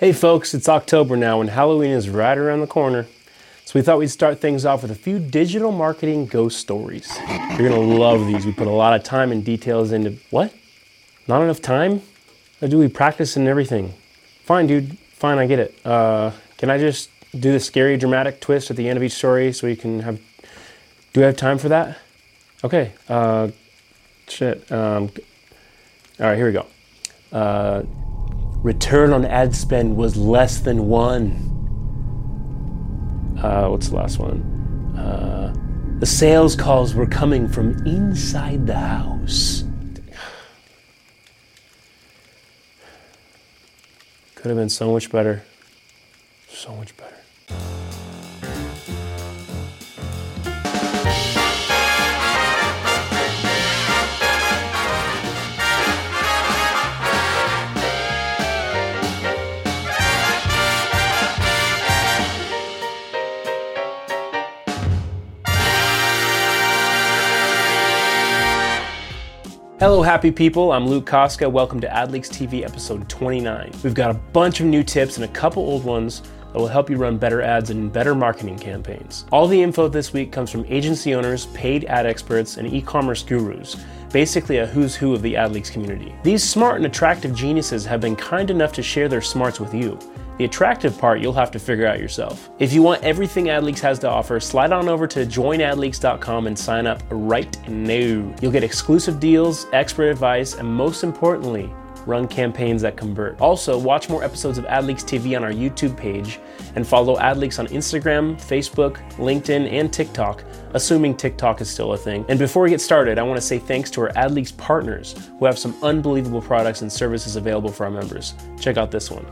Hey folks, it's October now and Halloween is right around the corner. So we thought we'd start things off with a few digital marketing ghost stories. You're gonna love these. We put a lot of time and details into what? Not enough time? Or do we practice and everything? Fine, dude. Fine, I get it. Uh, can I just do the scary, dramatic twist at the end of each story so we can have? Do we have time for that? Okay. Uh, shit. Um, all right, here we go. Uh, return on ad spend was less than one. Uh, what's the last one? Uh, the sales calls were coming from inside the house. Could have been so much better. So much better. Hello, happy people. I'm Luke Koska. Welcome to AdLeaks TV episode 29. We've got a bunch of new tips and a couple old ones that will help you run better ads and better marketing campaigns. All the info this week comes from agency owners, paid ad experts, and e commerce gurus basically a who's who of the AdLeaks community. These smart and attractive geniuses have been kind enough to share their smarts with you. The attractive part you'll have to figure out yourself. If you want everything AdLeaks has to offer, slide on over to joinadleaks.com and sign up right now. You'll get exclusive deals, expert advice, and most importantly, run campaigns that convert. Also, watch more episodes of AdLeaks TV on our YouTube page and follow AdLeaks on Instagram, Facebook, LinkedIn, and TikTok, assuming TikTok is still a thing. And before we get started, I want to say thanks to our AdLeaks partners who have some unbelievable products and services available for our members. Check out this one.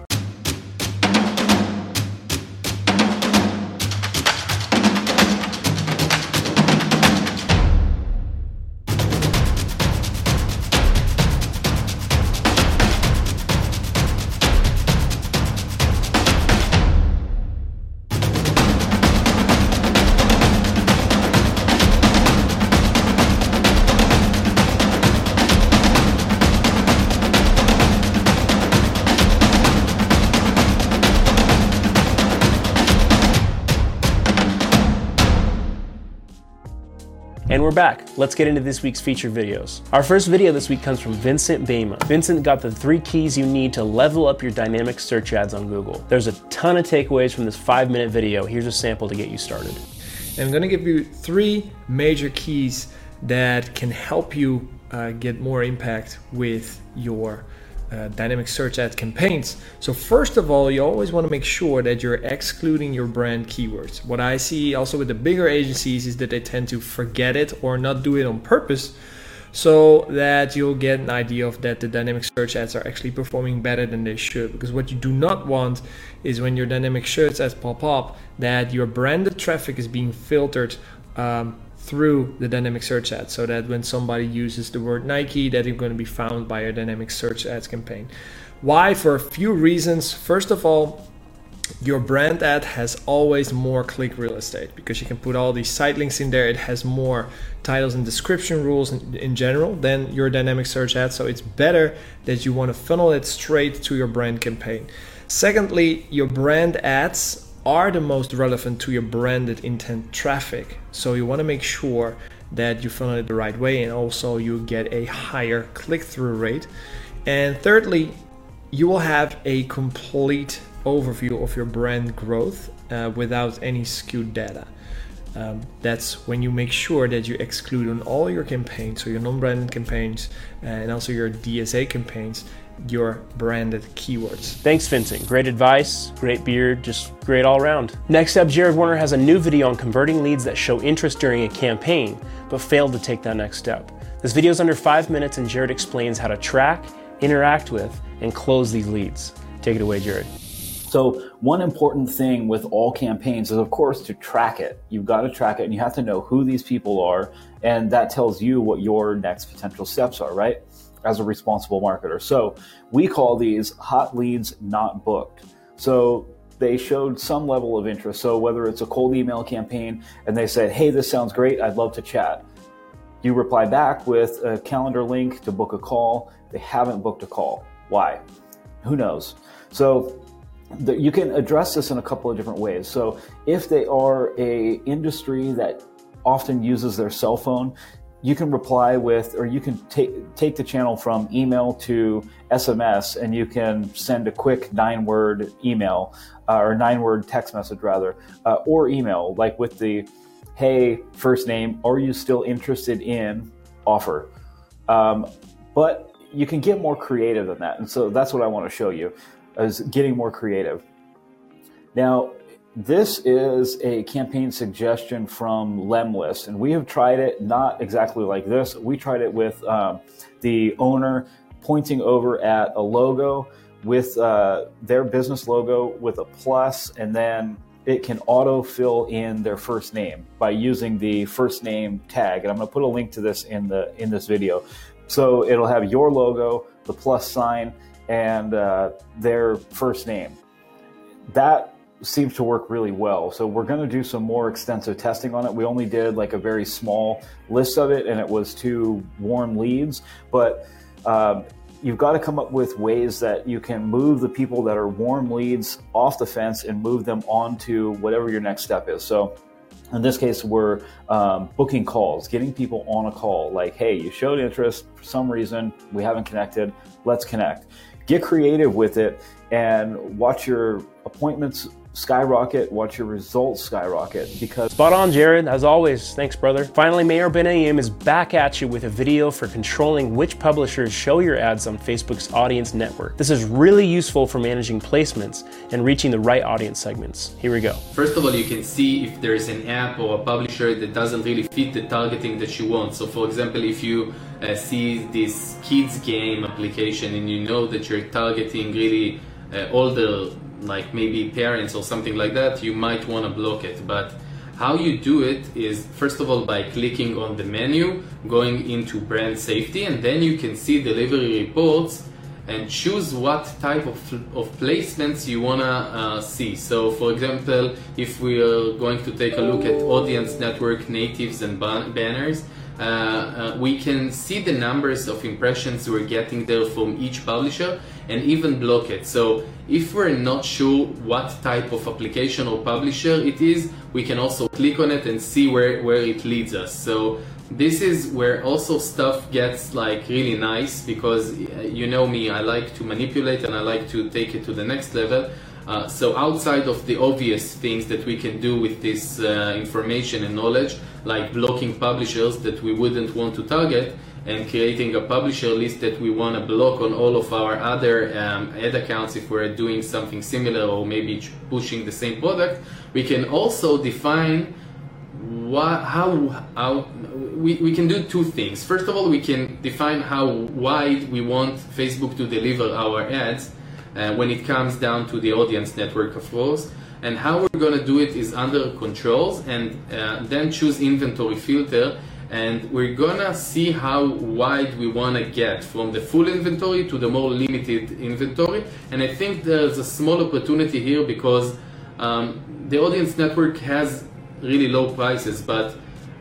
And we're back. Let's get into this week's featured videos. Our first video this week comes from Vincent Beima. Vincent got the three keys you need to level up your dynamic search ads on Google. There's a ton of takeaways from this five minute video. Here's a sample to get you started. I'm gonna give you three major keys that can help you uh, get more impact with your uh, dynamic search ad campaigns. So first of all, you always want to make sure that you're excluding your brand keywords. What I see also with the bigger agencies is that they tend to forget it or not do it on purpose so that you'll get an idea of that the dynamic search ads are actually performing better than they should because what you do not want is when your dynamic search ads pop up that your branded traffic is being filtered um, through the dynamic search ads so that when somebody uses the word Nike that it's going to be found by a dynamic search ads campaign. Why? For a few reasons. First of all, your brand ad has always more click real estate because you can put all these site links in there. It has more titles and description rules in, in, general than your dynamic search ad. So it's better that you want to funnel it straight to your brand campaign. Secondly, your brand ads are the most relevant to your branded intent traffic. So you want to make sure that you funnel it the right way and also you get a higher click through rate. And thirdly, you will have a complete overview of your brand growth uh, without any skewed data. Um, that's when you make sure that you exclude on all your campaigns, so your non branded campaigns and also your DSA campaigns, your branded keywords. Thanks, Vincent. Great advice, great beard, just great all around. Next up, Jared Warner has a new video on converting leads that show interest during a campaign, but failed to take that next step. This video is under five minutes, and Jared explains how to track, interact with, and close these leads. Take it away, Jared. So, one important thing with all campaigns is, of course, to track it. You've got to track it, and you have to know who these people are, and that tells you what your next potential steps are, right? As a responsible marketer. So we call these hot leads not booked. So they showed some level of interest. So whether it's a cold email campaign and they said, hey, this sounds great, I'd love to chat. You reply back with a calendar link to book a call. They haven't booked a call. Why? Who knows? So you can address this in a couple of different ways. So if they are a industry that often uses their cell phone, you can reply with, or you can take take the channel from email to SMS, and you can send a quick nine word email uh, or nine word text message rather, uh, or email like with the, "Hey, first name, are you still interested in offer?" Um, but you can get more creative than that, and so that's what I want to show you, is getting more creative. Now, this is a campaign suggestion from Lemlist, and we have tried it not exactly like this. We tried it with um, the owner pointing over at a logo with uh, their business logo with a plus, and then it can auto fill in their first name by using the first name tag. And I'm going to put a link to this in the in this video. So it'll have your logo, the plus sign, and uh, their first name. That seems to work really well. So we're going to do some more extensive testing on it. We only did like a very small list of it, and it was two warm leads. But um, you've got to come up with ways that you can move the people that are warm leads off the fence and move them onto whatever your next step is. So in this case, we're um, booking calls, getting people on a call. Like, hey, you showed interest for some reason, we haven't connected, let's connect. Get creative with it and watch your appointments skyrocket, watch your results skyrocket because. Spot on, Jared. As always, thanks, brother. Finally, Maor Benaim is back at you with a video for controlling which publishers show your ads on Facebook's audience network. This is really useful for managing placements and reaching the right audience segments. Here we go. First of all, you can see if there is an app or a publisher that doesn't really fit the targeting that you want. So, for example, if you uh, see this kids game application and you know that you're targeting really uh, older like maybe parents or something like that, you might want to block it. But how you do it is first of all by clicking on the menu, going into brand safety, and then you can see delivery reports and choose what type of, of placements you want to uh, see. So, for example, if we are going to take a look at audience network natives and ban- banners, uh, uh, we can see the numbers of impressions we're getting there from each publisher and even block it. So if we're not sure what type of application or publisher it is, we can also click on it and see where, where it leads us. So this is where also stuff gets like really nice because uh, you know me, I like to manipulate and I like to take it to the next level. Uh, so outside of the obvious things that we can do with this uh, information and knowledge, like blocking publishers that we wouldn't want to target, and creating a publisher list that we want to block on all of our other um, ad accounts if we're doing something similar or maybe pushing the same product, we can also define what, how, how we, we can do two things. First of all, we can define how wide we want Facebook to deliver our ads uh, when it comes down to the audience network, of course. And how we're going to do it is under controls and uh, then choose inventory filter and we're gonna see how wide we want to get from the full inventory to the more limited inventory and i think there's a small opportunity here because um, the audience network has really low prices but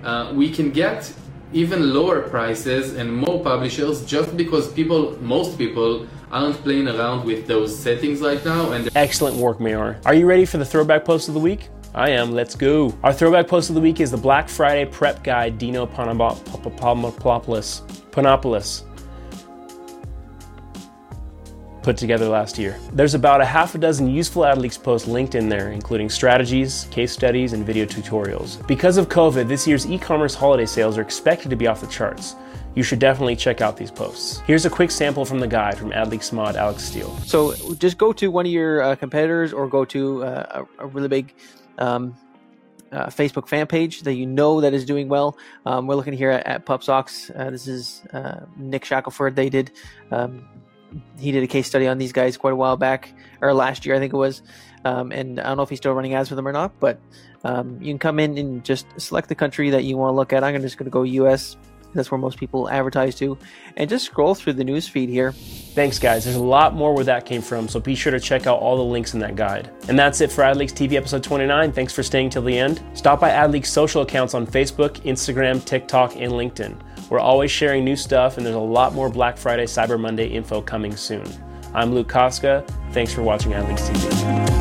uh, we can get even lower prices and more publishers just because people most people aren't playing around with those settings right now and excellent work Maor are you ready for the throwback post of the week I am. Let's go. Our throwback post of the week is the Black Friday prep guide Dino Panopoulos Panopoulos put together last year. There's about a half a dozen useful AdLeaks posts linked in there, including strategies, case studies, and video tutorials. Because of COVID, this year's e-commerce holiday sales are expected to be off the charts. You should definitely check out these posts. Here's a quick sample from the guide from AdLeaks mod Alex Steele. So just go to one of your uh, competitors or go to uh, a, really big um, uh, Facebook fan page that you know that is doing well. Um, we're looking here at, at PupSox. Uh, this is uh, Nick Shackelford. They did um, he did a case study on these guys quite a while back or last year I think it was. Um, and I don't know if he's still running ads for them or not, but um, you can come in and just select the country that you want to look at. I'm just going to go U.S. That's where most people advertise to. And just scroll through the news feed here. Thanks, guys. There's a lot more where that came from, so be sure to check out all the links in that guide. And that's it for AdLeaks TV episode 29. Thanks for staying till the end. Stop by AdLeaks social accounts on Facebook, Instagram, TikTok, and LinkedIn. We're always sharing new stuff, and there's a lot more Black Friday, Cyber Monday info coming soon. I'm Luke Koska. Thanks for watching AdLeaks TV.